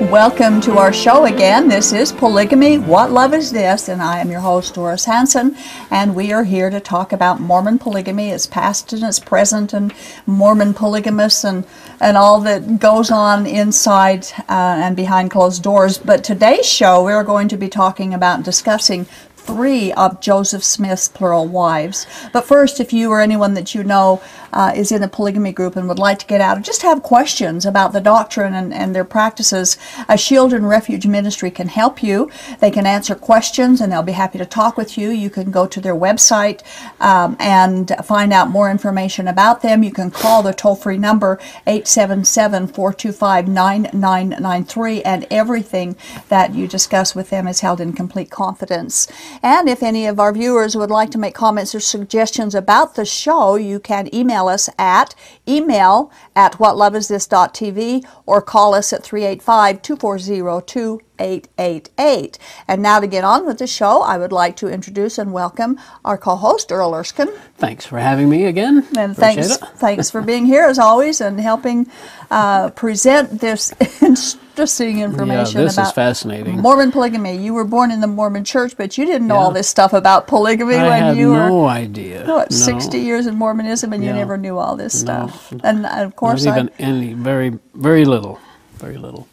Welcome to our show again. This is Polygamy What Love Is This? And I am your host, Doris Hanson. And we are here to talk about Mormon polygamy, its past and its present, and Mormon polygamists, and, and all that goes on inside uh, and behind closed doors. But today's show, we're going to be talking about discussing three of Joseph Smith's plural wives. But first, if you or anyone that you know uh, is in a polygamy group and would like to get out or just have questions about the doctrine and, and their practices, a Shield and Refuge Ministry can help you. They can answer questions and they'll be happy to talk with you. You can go to their website um, and find out more information about them. You can call the toll free number 877 425 9993, and everything that you discuss with them is held in complete confidence. And if any of our viewers would like to make comments or suggestions about the show, you can email us at email at whatloveisthis.tv or call us at 385 240 2888. And now to get on with the show, I would like to introduce and welcome our co-host Earl Erskine. Thanks for having me again. And thanks, thanks for being here as always and helping uh, present this interesting information yeah, this about is fascinating. Mormon polygamy. You were born in the Mormon Church, but you didn't know Yeah. all this stuff about polygamy I when you were no idea. what, no. 60 years in Mormonism and you never knew all this No. stuff. And of course, Not I, even any, very, very little, very little.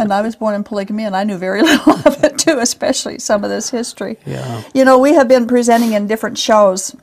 And I was born in polygamy and I knew very little of it too, especially some of this history. Yeah. You know, we have been presenting in different shows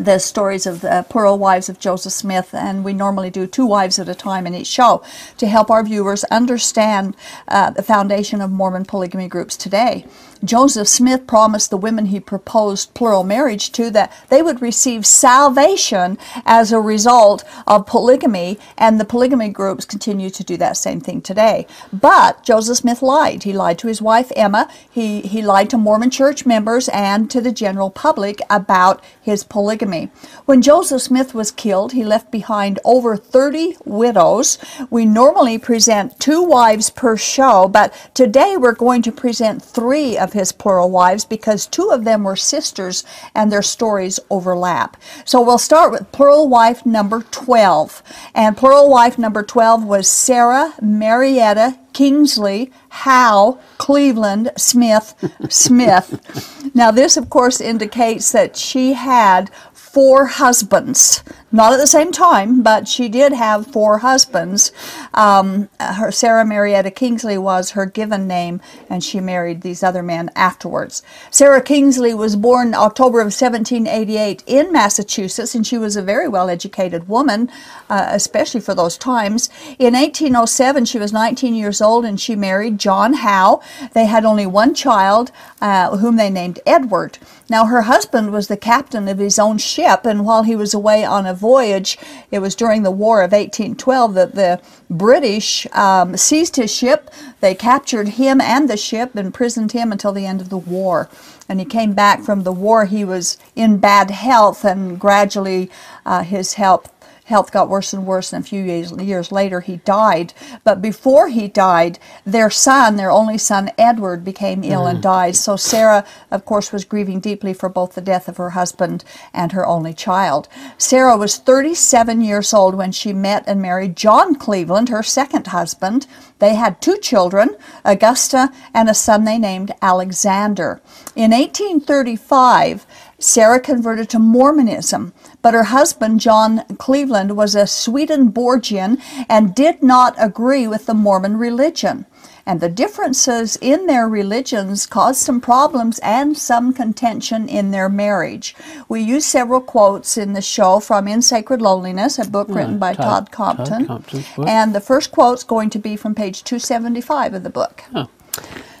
the stories of the plural wives of Joseph Smith, and we normally do two wives at a time in each show to help our viewers understand uh, the foundation of Mormon polygamy groups today. Joseph Smith promised the women he proposed plural marriage to that they would receive salvation as a result of polygamy, and the polygamy groups continue to do that same thing today. But Joseph Smith lied. He lied to his wife Emma, he, he lied to Mormon church members and to the general public about his polygamy. When Joseph Smith was killed, he left behind over 30 widows. We normally present two wives per show, but today we're going to present three of his plural wives because two of them were sisters and their stories overlap. So we'll start with plural wife number 12. And plural wife number 12 was Sarah Marietta Kingsley, Howe, Cleveland, Smith, Smith. now, this, of course, indicates that she had four husbands. Not at the same time, but she did have four husbands. Um, her Sarah Marietta Kingsley was her given name, and she married these other men afterwards. Sarah Kingsley was born October of 1788 in Massachusetts, and she was a very well-educated woman, uh, especially for those times. In 1807, she was 19 years old, and she married John Howe. They had only one child, uh, whom they named Edward. Now, her husband was the captain of his own ship, and while he was away on a voyage, it was during the War of 1812 that the British um, seized his ship. They captured him and the ship, imprisoned him until the end of the war. And he came back from the war. He was in bad health, and gradually uh, his health health got worse and worse, and a few years, years later he died. But before he died, their son, their only son Edward, became ill and mm. died. So Sarah, of course, was grieving deeply for both the death of her husband and her only child. Sarah was 37 years old when she met and married John Cleveland, her second husband. They had two children, Augusta and a son they named Alexander. In 1835, Sarah converted to Mormonism, but her husband, John Cleveland, was a Swedenborgian and did not agree with the Mormon religion. And the differences in their religions caused some problems and some contention in their marriage. We use several quotes in the show from In Sacred Loneliness, a book written by Todd- Todd, Compton. Todd And the first quote's going to be from page 275 of the book. Oh.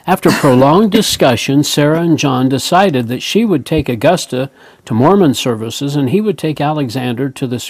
After prolonged discussion, Sarah and John decided that she would take Augusta to Mormon services and he would take Alexander to the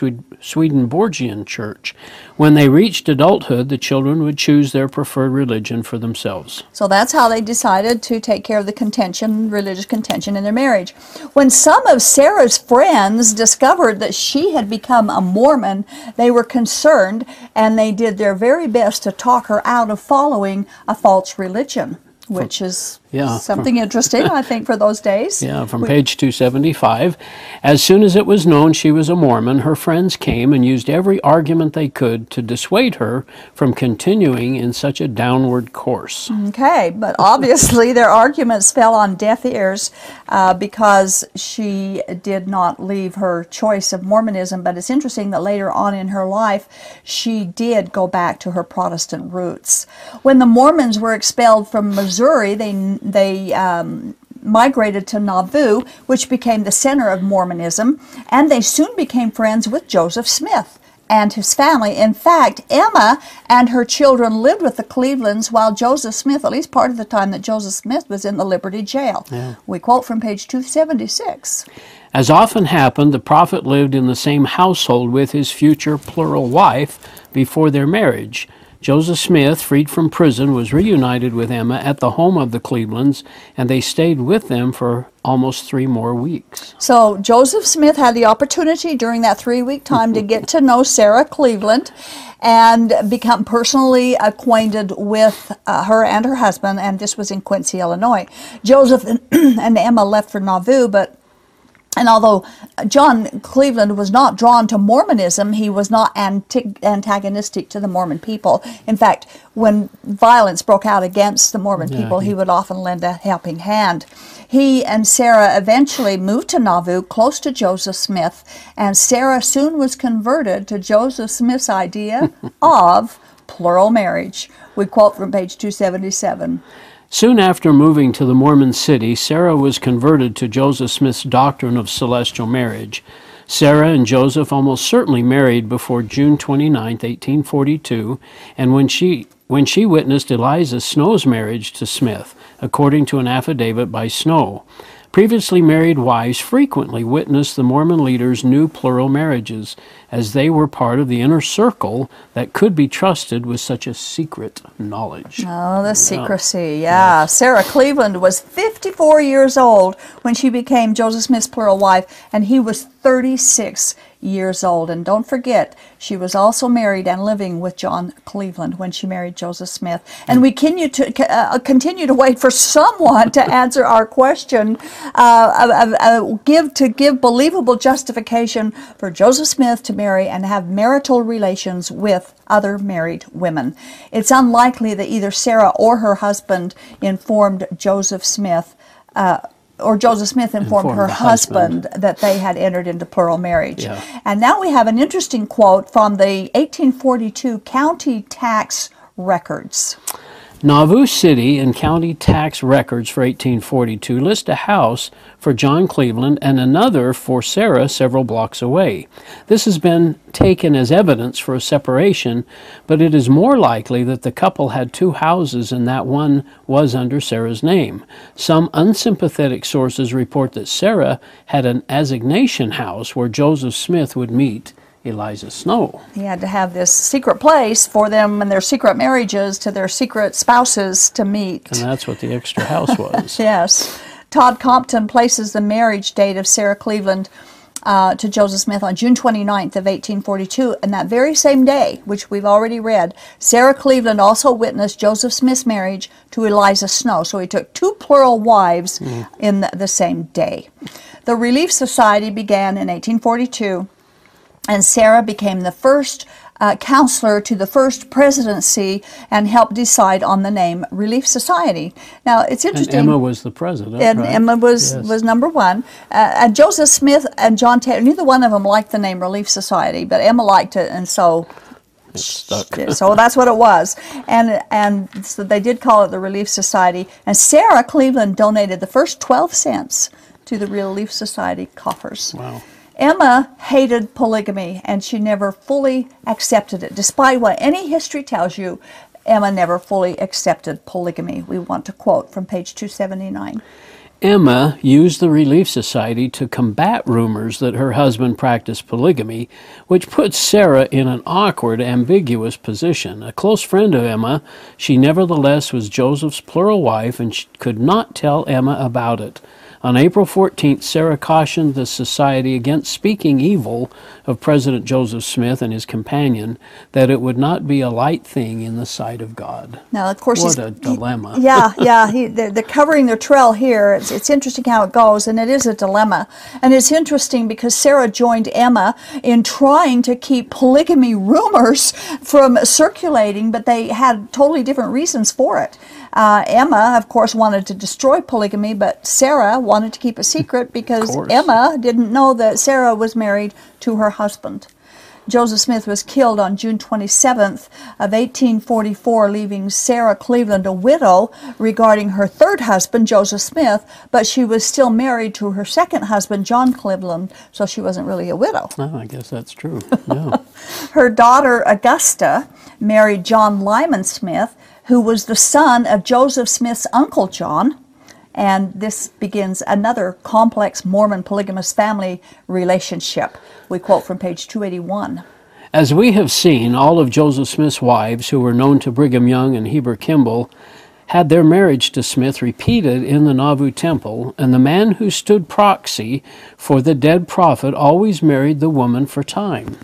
Swedenborgian church. When they reached adulthood, the children would choose their preferred religion for themselves. So that's how they decided to take care of the contention, religious contention in their marriage. When some of Sarah's friends discovered that she had become a Mormon, they were concerned and they did their very best to talk her out of following a false religion, which is Yeah. something interesting, I think, for those days. Yeah, from page 275. As soon as it was known she was a Mormon, her friends came and used every argument they could to dissuade her from continuing in such a downward course. Okay, but obviously their arguments fell on deaf ears uh, because she did not leave her choice of Mormonism. But it's interesting that later on in her life, she did go back to her Protestant roots. When the Mormons were expelled from Missouri, they they um, migrated to Nauvoo, which became the center of Mormonism, and they soon became friends with Joseph Smith and his family. In fact, Emma and her children lived with the Clevelands while Joseph Smith, at least part of the time that Joseph Smith was in the Liberty Jail. We quote from page 276. As often happened, the prophet lived in the same household with his future plural wife before their marriage. Joseph Smith, freed from prison, was reunited with Emma at the home of the Clevelands, and they stayed with them for almost three more weeks. So Joseph Smith had the opportunity during that three week time to get to know Sarah Cleveland and become personally acquainted with uh, her and her husband, and this was in Quincy, Illinois. Joseph and, and Emma left for Nauvoo, but and although John Cleveland was not drawn to Mormonism, he was not anti- antagonistic to the Mormon people. In fact, when violence broke out against the Mormon people, he would often lend a helping hand. He and Sarah eventually moved to Nauvoo, close to Joseph Smith, and Sarah soon was converted to Joseph Smith's idea of plural marriage. We quote from page 277. Soon after moving to the Mormon city, Sarah was converted to Joseph Smith's doctrine of celestial marriage. Sarah and Joseph almost certainly married before June 29, 1842, and when she when she witnessed Eliza Snow's marriage to Smith, according to an affidavit by Snow. Previously married wives frequently witnessed the Mormon leaders' new plural marriages, as they were part of the inner circle that could be trusted with such a secret knowledge. Oh, the secrecy. Yeah. Sarah Cleveland was 54 years old when she became Joseph Smith's plural wife, and he was 36 years old. And don't forget, she was also married and living with John Cleveland when she married Joseph Smith. And we continue to uh, continue to wait for someone to answer our question, uh, uh, uh, give to give believable justification for Joseph Smith to marry and have marital relations with other married women. It's unlikely that either Sarah or her husband informed Joseph Smith. Uh, or Joseph Smith informed, Informed her husband, husband. that they had entered into plural marriage. Yeah. And now we have an interesting quote from the 1842 county tax records. Nauvoo City and county tax records for 1842 list a house for John Cleveland and another for Sarah several blocks away. This has been taken as evidence for a separation, but it is more likely that the couple had two houses and that one was under Sarah's name. Some unsympathetic sources report that Sarah had an assignation house where Joseph Smith would meet Eliza Snow. He had to have this secret place for them and their secret marriages to their secret spouses to meet. And that's what the extra house was. Yes. Todd Compton places the marriage date of Sarah Cleveland uh, to Joseph Smith on June 29th of 1842. And that very same day, which we've already read, Sarah Cleveland also witnessed Joseph Smith's marriage to Eliza Snow. So he took two plural wives in the, the same day. The Relief Society began in 1842 and Sarah became the first uh, counselor to the first presidency and helped decide on the name Relief Society. Now it's And interesting. Emma was the president. and right? Emma was Yes. was number one. Uh, and Joseph Smith and John Taylor, neither one of them liked the name Relief Society, but Emma liked it, and so stuck. so that's what it was. And and so they did call it the Relief Society. And Sarah Cleveland donated the first twelve cents to the Relief Society coffers. Wow. Emma hated polygamy and she never fully accepted it. Despite what any history tells you, Emma never fully accepted polygamy. We want to quote from page 279. Emma used the Relief Society to combat rumors that her husband practiced polygamy, which puts Sarah in an awkward, ambiguous position. A close friend of Emma, she nevertheless was Joseph's plural wife and she could not tell Emma about it. On April 14th, Sarah cautioned the society against speaking evil of President Joseph Smith and his companion, that it would not be a light thing in the sight of God. Now, of course, what a dilemma. He, yeah, yeah. He, they're, they're, covering their trail here. It's, it's interesting how it goes, and it is a dilemma. And it's interesting because Sarah joined Emma in trying to keep polygamy rumors from circulating, but they had totally different reasons for it. Uh, Emma, of course, wanted to destroy polygamy, but Sarah wanted to keep it secret because Emma didn't know that Sarah was married to her husband. Joseph Smith was killed on June 27th of 1844, leaving Sarah Cleveland a widow regarding her third husband, Joseph Smith, but she was still married to her second husband, John Cleveland, so she wasn't really a widow. Oh, I guess that's true. Yeah. her daughter, Augusta, married John Lyman Smith, who was the son of Joseph Smith's uncle John. And this begins another complex Mormon polygamous family relationship. We quote from page 281. As we have seen, all of Joseph Smith's wives, who were known to Brigham Young and Heber Kimball, had their marriage to Smith repeated in the Nauvoo Temple, and the man who stood proxy for the dead prophet always married the woman for time.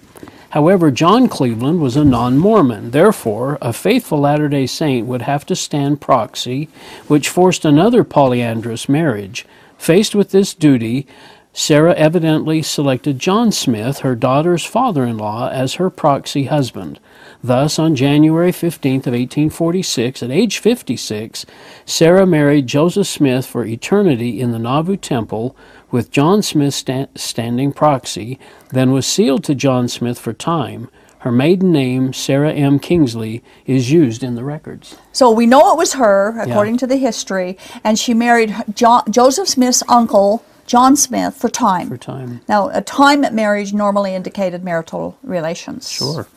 However, John Cleveland was a non Mormon. Therefore, a faithful Latter day Saint would have to stand proxy, which forced another polyandrous marriage. Faced with this duty, Sarah evidently selected John Smith, her daughter's father in law, as her proxy husband. Thus, on January 15th of 1846, at age 56, Sarah married Joseph Smith for eternity in the Nauvoo Temple, with John Smith sta- standing proxy, then was sealed to John Smith for time. Her maiden name, Sarah M. Kingsley, is used in the records. So we know it was her, according yeah. to the history, and she married John, Joseph Smith's uncle, John Smith, for time. For time. Now, a time marriage normally indicated marital relations. Sure.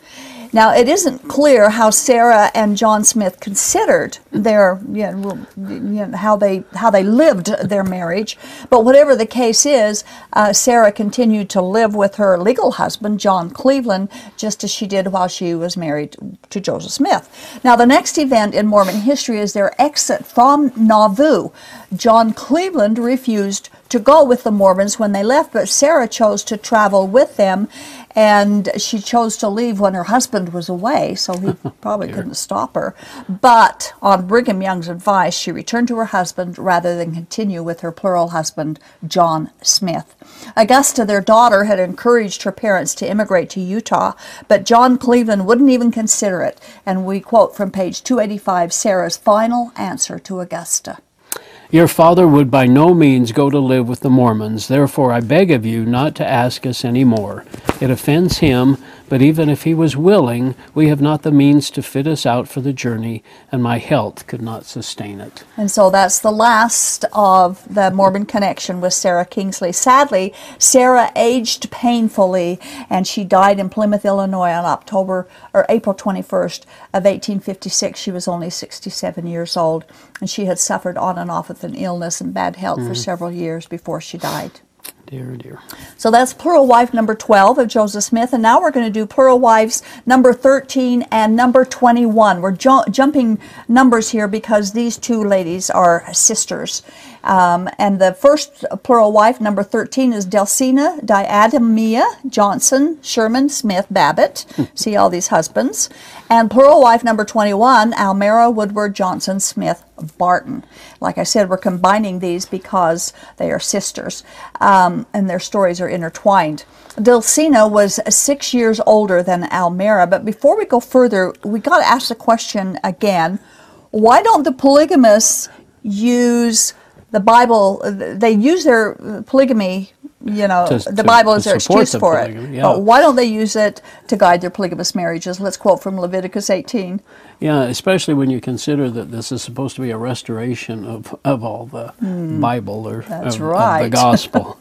Now, it isn't clear how Sarah and John Smith considered their, you know, you know, how they how they lived their marriage, but whatever the case is, uh, Sarah continued to live with her legal husband, John Cleveland, just as she did while she was married to Joseph Smith. Now, the next event in Mormon history is their exit from Nauvoo. John Cleveland refused to go with the Mormons when they left, but Sarah chose to travel with them and she chose to leave when her husband was away, so he oh, probably couldn't stop her. But on Brigham Young's advice, she returned to her husband rather than continue with her plural husband, John Smith. Augusta, their daughter, had encouraged her parents to immigrate to Utah, but John Cleveland wouldn't even consider it, and we quote from page 285 Sarah's final answer to Augusta. Your father would by no means go to live with the Mormons, therefore I beg of you not to ask us any more. It offends him, but even if he was willing, we have not the means to fit us out for the journey, and my health could not sustain it. And so that's the last of the Mormon connection with Sarah Kingsley. Sadly, Sarah aged painfully, and she died in Plymouth, Illinois on October or April 21st of 1856. She was only 67 years old, and she had suffered on and off with an illness and bad health mm-hmm. for several years before she died. Dear, dear. So that's plural wife number 12 of Joseph Smith. And now we're going to do plural wives number 13 and number 21. We're ju- jumping numbers here because these two ladies are sisters. Um, and the first plural wife, number 13, is Delsina Diademia Johnson Sherman Smith Babbitt. See all these husbands. And plural wife, number 21, Almera Woodward Johnson Smith Barton. Like I said, we're combining these because they are sisters um, and their stories are intertwined. Delsina was six years older than Almera, but before we go further, we got to ask the question again why don't the polygamists use the Bible, they use their polygamy, you know, to, the to, Bible is their excuse for it. Yeah. But why don't they use it to guide their polygamous marriages? Let's quote from Leviticus 18. Yeah, especially when you consider that this is supposed to be a restoration of, of all the Bible or Hmm. That's of, of the gospel.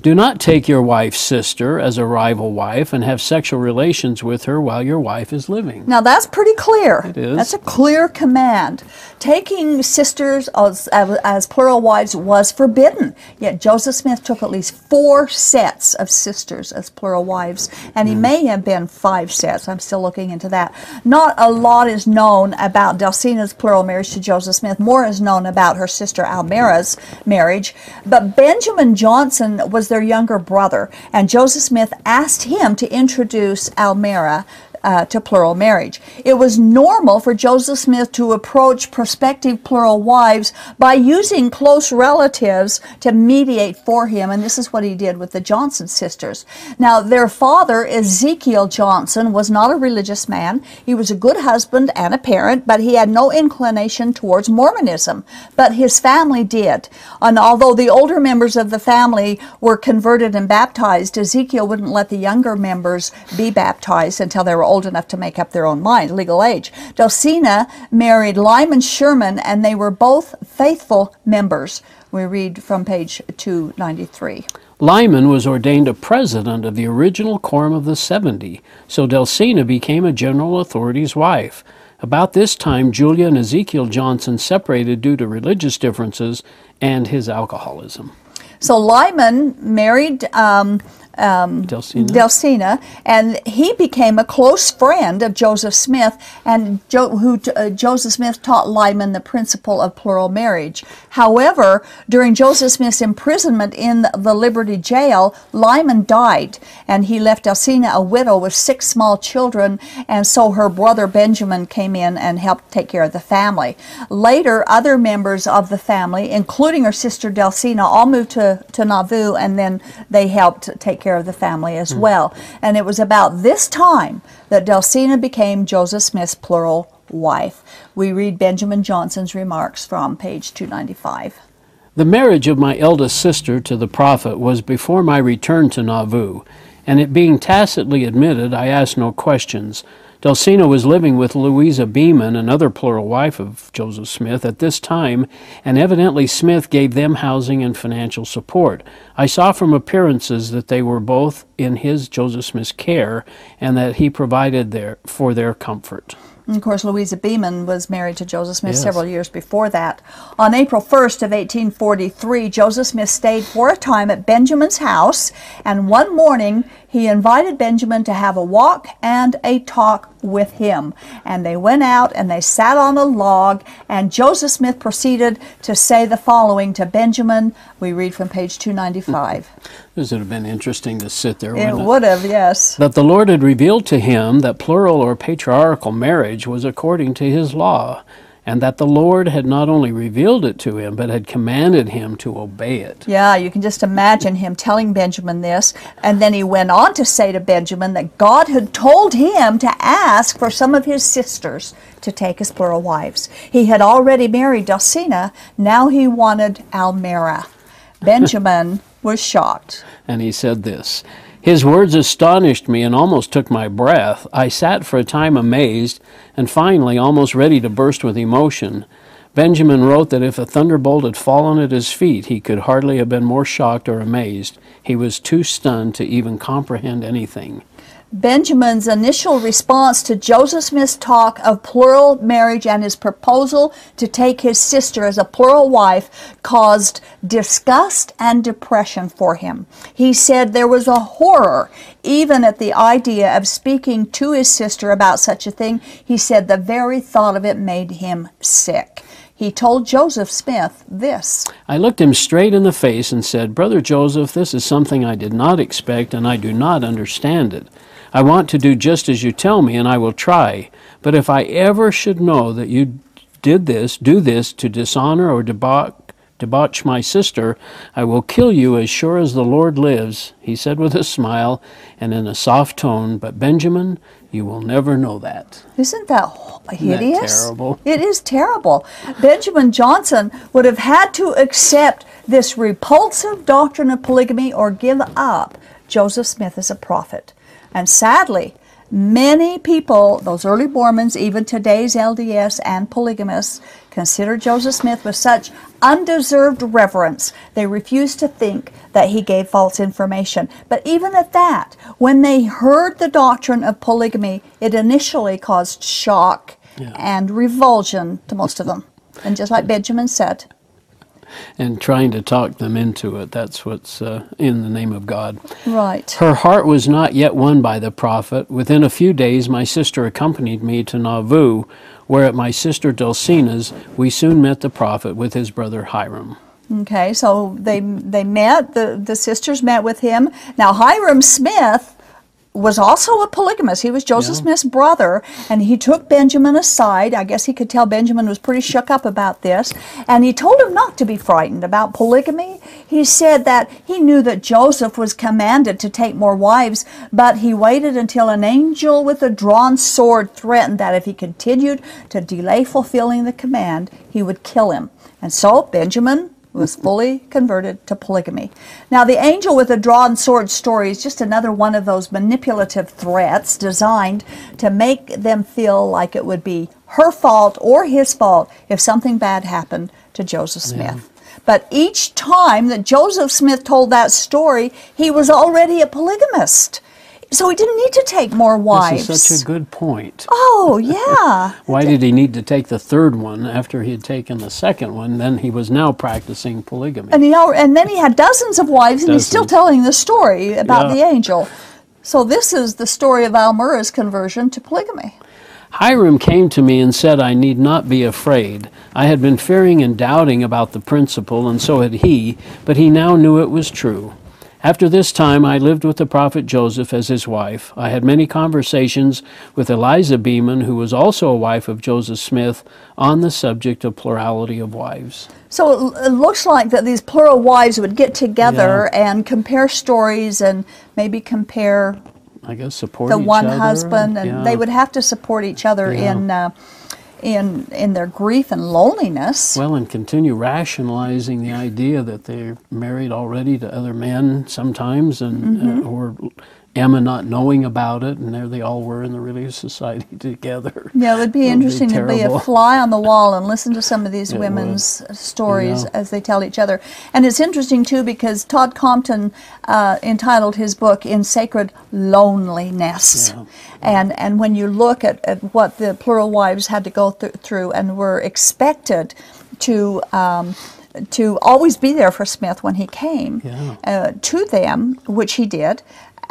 Do not take your wife's sister as a rival wife and have sexual relations with her while your wife is living. Now that's pretty clear. It is. That's a clear command. Taking sisters as, as plural wives was forbidden. Yet Joseph Smith took at least four sets of sisters as plural wives, and he may have been five sets. I'm still looking into that. Not a lot is known about Delsina's plural marriage to Joseph Smith. More is known about her sister Almira's marriage. But Benjamin Johnson was their younger brother, and Joseph Smith asked him to introduce Almira uh, to plural marriage. It was normal for Joseph Smith to approach prospective plural wives by using close relatives to mediate for him, and this is what he did with the Johnson sisters. Now, their father, Ezekiel Johnson, was not a religious man. He was a good husband and a parent, but he had no inclination towards Mormonism. But his family did. And although the older members of the family were converted and baptized, Ezekiel wouldn't let the younger members be baptized until they were old enough to make up their own mind, legal age. Delsina married Lyman Sherman, and they were both faithful members. We read from page 293. Lyman was ordained a president of the original quorum of the 70, so Delsina became a general authority's wife. About this time, Julia and Ezekiel Johnson separated due to religious differences and his alcoholism. So Lyman married um, um, Delsina? Delsina, and he became a close friend of Joseph Smith, and jo- who uh, Joseph Smith taught Lyman the principle of plural marriage. However, during Joseph Smith's imprisonment in the Liberty Jail, Lyman died, and he left Delsina a widow with six small children, and so her brother Benjamin came in and helped take care of the family. Later, other members of the family, including her sister Delsina, all moved to, to Nauvoo, and then they helped take care of the family as hmm. well. And it was about this time that Delsina became Joseph Smith's plural wife. We read Benjamin Johnson's remarks from page 295. The marriage of my eldest sister to the prophet was before my return to Nauvoo, and it being tacitly admitted, I asked no questions. Delsina was living with Louisa Beaman, another plural wife of Joseph Smith, at this time, and evidently Smith gave them housing and financial support. I saw from appearances that they were both in his Joseph Smith's care, and that he provided their, for their comfort. And of course, Louisa Beaman was married to Joseph Smith Yes. several years before that. On April 1st of 1843, Joseph Smith stayed for a time at Benjamin's house, and one morning he invited Benjamin to have a walk and a talk with him. And they went out and they sat on a log, and Joseph Smith proceeded to say the following to Benjamin. We read from page 295. This would have been interesting to sit there. it wouldn't it? have, yes. that the Lord had revealed to him that plural or patriarchal marriage was according to his law, and that the Lord had not only revealed it to him, but had commanded him to obey it. Yeah, you can just imagine him telling Benjamin this. And then he went on to say to Benjamin that God had told him to ask for some of his sisters to take as plural wives. He had already married Dulcina, now he wanted Almira. Benjamin was shocked. And he said this His words astonished me and almost took my breath. I sat for a time amazed, and finally almost ready to burst with emotion. Benjamin wrote that if a thunderbolt had fallen at his feet, he could hardly have been more shocked or amazed. He was too stunned to even comprehend anything. Benjamin's initial response to Joseph Smith's talk of plural marriage and his proposal to take his sister as a plural wife caused disgust and depression for him. He said there was a horror even at the idea of speaking to his sister about such a thing. He said the very thought of it made him sick. He told Joseph Smith this. I looked him straight in the face and said, Brother Joseph, this is something I did not expect and I do not understand it. I want to do just as you tell me and I will try. But if I ever should know that you did this, do this to dishonor or debauch, debauch my sister, I will kill you as sure as the Lord lives, he said with a smile and in a soft tone. But Benjamin, you will never know that. Isn't that hideous? terrible? It is terrible. Benjamin Johnson would have had to accept this repulsive doctrine of polygamy or give up Joseph Smith as a prophet. And sadly, Many people, those early Mormons, even today's LDS and polygamists, consider Joseph Smith with such undeserved reverence, they refuse to think that he gave false information. But even at that, when they heard the doctrine of polygamy, it initially caused shock Yeah. and revulsion to most of them. And just like Benjamin said, And trying to talk them into it. That's what's uh, in the name of God. right. Her heart was not yet won by the prophet. Within a few days, my sister accompanied me to Nauvoo, where at my sister Dulcina's we soon met the prophet with his brother Hyrum. Okay, so they they met the the sisters met with him. Now Hyrum Smith was also a polygamist. He was Joseph Yeah. Smith's brother, and he took Benjamin aside. I guess he could tell Benjamin was pretty shook up about this, and he told him not to be frightened about polygamy. He said that he knew that Joseph was commanded to take more wives, but he waited until an angel with a drawn sword threatened that if he continued to delay fulfilling the command, he would kill him. And so Benjamin was fully converted to polygamy. Now, the angel with a drawn sword story is just another one of those manipulative threats designed to make them feel like it would be her fault or his fault if something bad happened to Joseph Smith. But each time that Joseph Smith told that story, he was already a polygamist. So he didn't need to take more wives. This is such a good point. oh, yeah. Why did he need to take the third one after he had taken the second one? Then he was now practicing polygamy. And he and then he had dozens of wives, and he's still Dozens. telling the story about Yeah. the angel. So this is the story of Almira's conversion to polygamy. Hyrum came to me and said I need not be afraid. I had been fearing and doubting about the principle, and so had he, but he now knew it was true. After this time, I lived with the prophet Joseph as his wife. I had many conversations with Eliza Beeman, who was also a wife of Joseph Smith, on the subject of plurality of wives. So it, looks like that these plural wives would get together and compare stories and maybe compare I guess support the one other. husband, and Yeah. they would have to support each other Yeah. in uh, in in their grief and loneliness. Well, and continue rationalizing the idea that they're married already to other men sometimes, and Mm-hmm. uh, or Emma not knowing about it, and there they all were in the Religious Society together. Yeah, it would be It would be interesting to be a fly on the wall and listen to some of these It women's stories as they tell each other. And it's interesting too because Todd Compton uh, entitled his book "In Sacred Loneliness," Yeah. and and when you look at, at what the plural wives had to go th- through and were expected to. Um, to always be there for Smith when he came Yeah. uh, to them, which he did,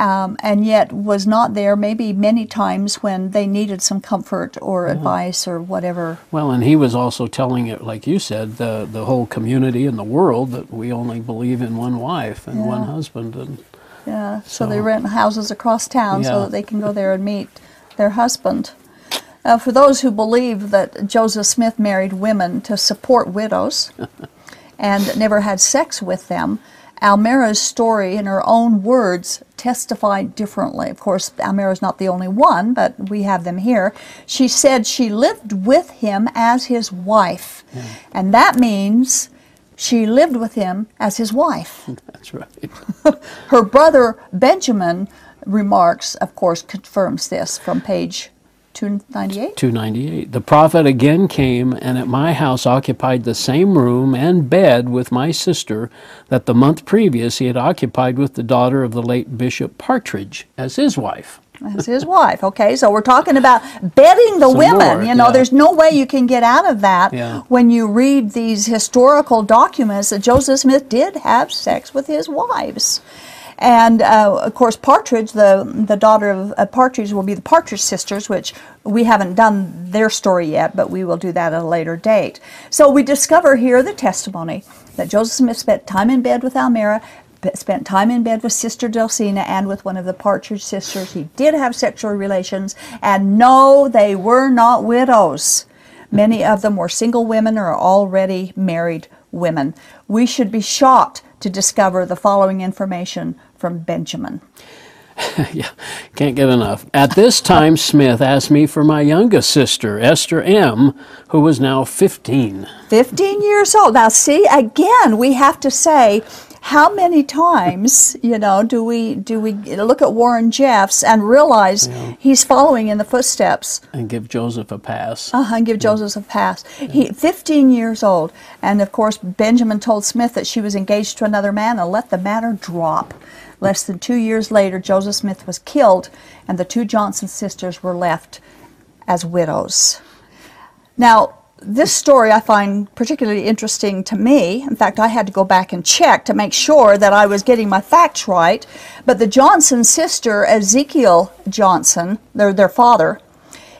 um, and yet was not there maybe many times when they needed some comfort or advice or whatever. Well, and he was also telling it, like you said, the the whole community and the world that we only believe in one wife and one husband, and Yeah, so, they rent houses across town so that they can go there and meet their husband. Uh, for those who believe that Joseph Smith married women to support widows and never had sex with them, Almira's story, in her own words, testified differently. Of course, Almira's not the only one, but we have them here. She said she lived with him as his wife, hmm. and that means she lived with him as his wife. that's right. Her brother Benjamin remarks, of course, confirms this from page 298. 298. The prophet again came and at my house occupied the same room and bed with my sister that the month previous he had occupied with the daughter of the late Bishop Partridge as his wife. As his wife. Okay, so we're talking about bedding the Some women. more, you know, yeah. there's no way you can get out of that Yeah. when you read these historical documents that Joseph Smith did have sex with his wives. And uh, of course, Partridge, the the daughter of uh, Partridge, will be the Partridge sisters, which we haven't done their story yet, but we will do that at a later date. So we discover here the testimony that Joseph Smith spent time in bed with Almira, spent time in bed with Sister Dulcina and with one of the Partridge sisters. He did have sexual relations, and no, they were not widows. Many of them were single women or already married women. We should be shocked to discover the following information from Benjamin. yeah, can't get enough. At this time, Smith asked me for my youngest sister, Esther M., who was now 15. 15 years old. Now, see, again, we have to say how many times, you know, do we do we look at Warren Jeffs and realize he's following in the footsteps And give Joseph a pass. uh-huh, and give Joseph a pass. He, 15 years old, and of course Benjamin told Smith that she was engaged to another man and let the matter drop. Less than two years later, Joseph Smith was killed, and the two Johnson sisters were left as widows. Now, this story I find particularly interesting to me. In fact, I had to go back and check to make sure that I was getting my facts right. But the Johnson sister, Ezekiel Johnson, their, their father,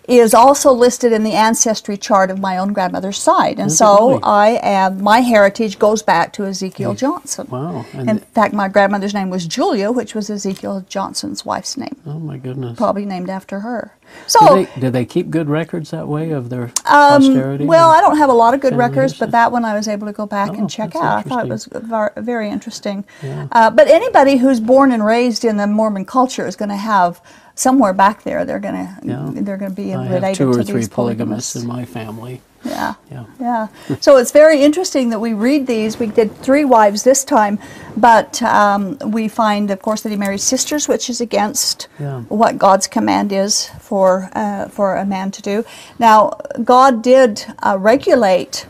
is also listed in the ancestry chart of my own grandmother's side. And so? I am, my heritage goes back to Ezekiel Johnson. Wow. And In fact, my grandmother's name was Julia, which was Ezekiel Johnson's wife's name, oh my goodness. probably named after her. So, Do they, do they keep good records that way of their posterity? Um, well, I don't have a lot of good records, but that one I was able to go back Oh, and check out. I thought it was very interesting. Uh, but anybody who's born and raised in the Mormon culture is going to have somewhere back there. They're going to Yeah. they're to be I related two or to three polygamists polygamists. in my family. Yeah. Yeah. Yeah. So it's very interesting that we read these. We did three wives this time, but um, we find, of course, that he married sisters, which is against Yeah. what God's command is for uh, for a man to do. Now, God did uh, regulate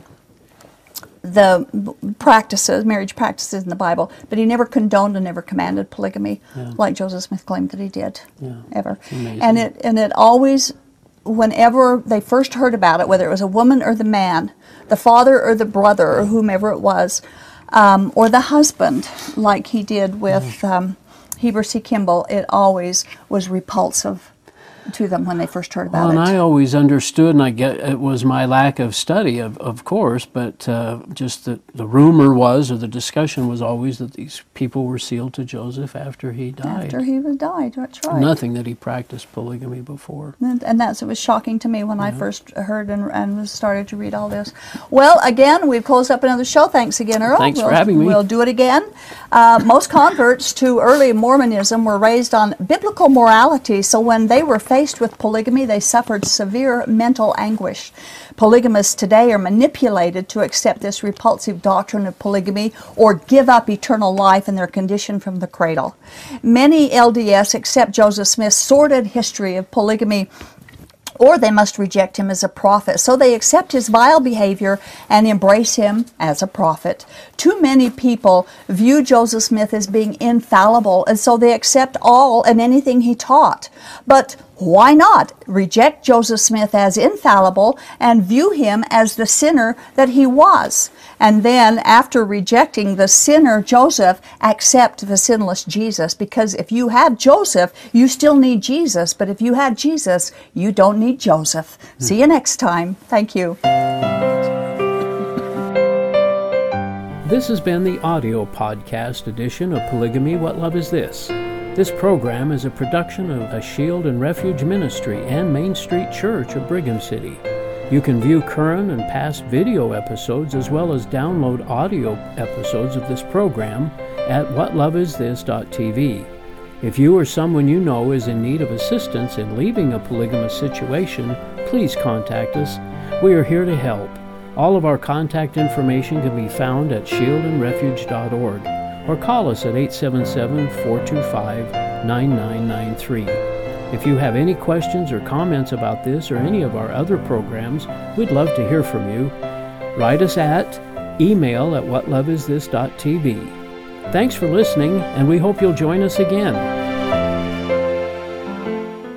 the practices, marriage practices in the Bible, but he never condoned and never commanded polygamy, Yeah. like Joseph Smith claimed that he did, Yeah. ever. And it and it always, whenever they first heard about it, whether it was a woman or the man, the father or the brother or whomever it was, um, or the husband, like he did with um, Heber C. Kimball, it always was repulsive to them when they first heard about Well, and it. I always understood, and I get it was my lack of study, of, of course, but uh, just that the rumor was, or the discussion was always that these people were sealed to Joseph after he died. After he was died, that's right. Nothing that he practiced polygamy before. And, and that's it was shocking to me when I first heard and, and was started to read all this. Well, again, we've closed up another show. Thanks again, Earl. Thanks for We'll- having me. We'll do it again. Uh, most converts to early Mormonism were raised on biblical morality, so when they were faced with polygamy, they suffered severe mental anguish. Polygamists today are manipulated to accept this repulsive doctrine of polygamy or give up eternal life in their condition from the cradle. Many LDS accept Joseph Smith's sordid history of polygamy or they must reject him as a prophet. So they accept his vile behavior and embrace him as a prophet. Too many people view Joseph Smith as being infallible, and so they accept all and anything he taught. But why not reject Joseph Smith as infallible and view him as the sinner that he was? And then, after rejecting the sinner Joseph, accept the sinless Jesus. Because if you have Joseph, you still need Jesus. But if you had Jesus, you don't need Joseph. See you next time. Thank you. This has been the audio podcast edition of Polygamy What Love Is This? This program is a production of a Shield and Refuge Ministry and Main Street Church of Brigham City. You can view current and past video episodes as well as download audio episodes of this program at whatloveisthis.tv. If you or someone you know is in need of assistance in leaving a polygamous situation, please contact us. We are here to help. All of our contact information can be found at shieldandrefuge.org or call us at 877 425 9993. If you have any questions or comments about this or any of our other programs, we'd love to hear from you. Write us at email at whatloveisthis.tv. Thanks for listening, and we hope you'll join us again.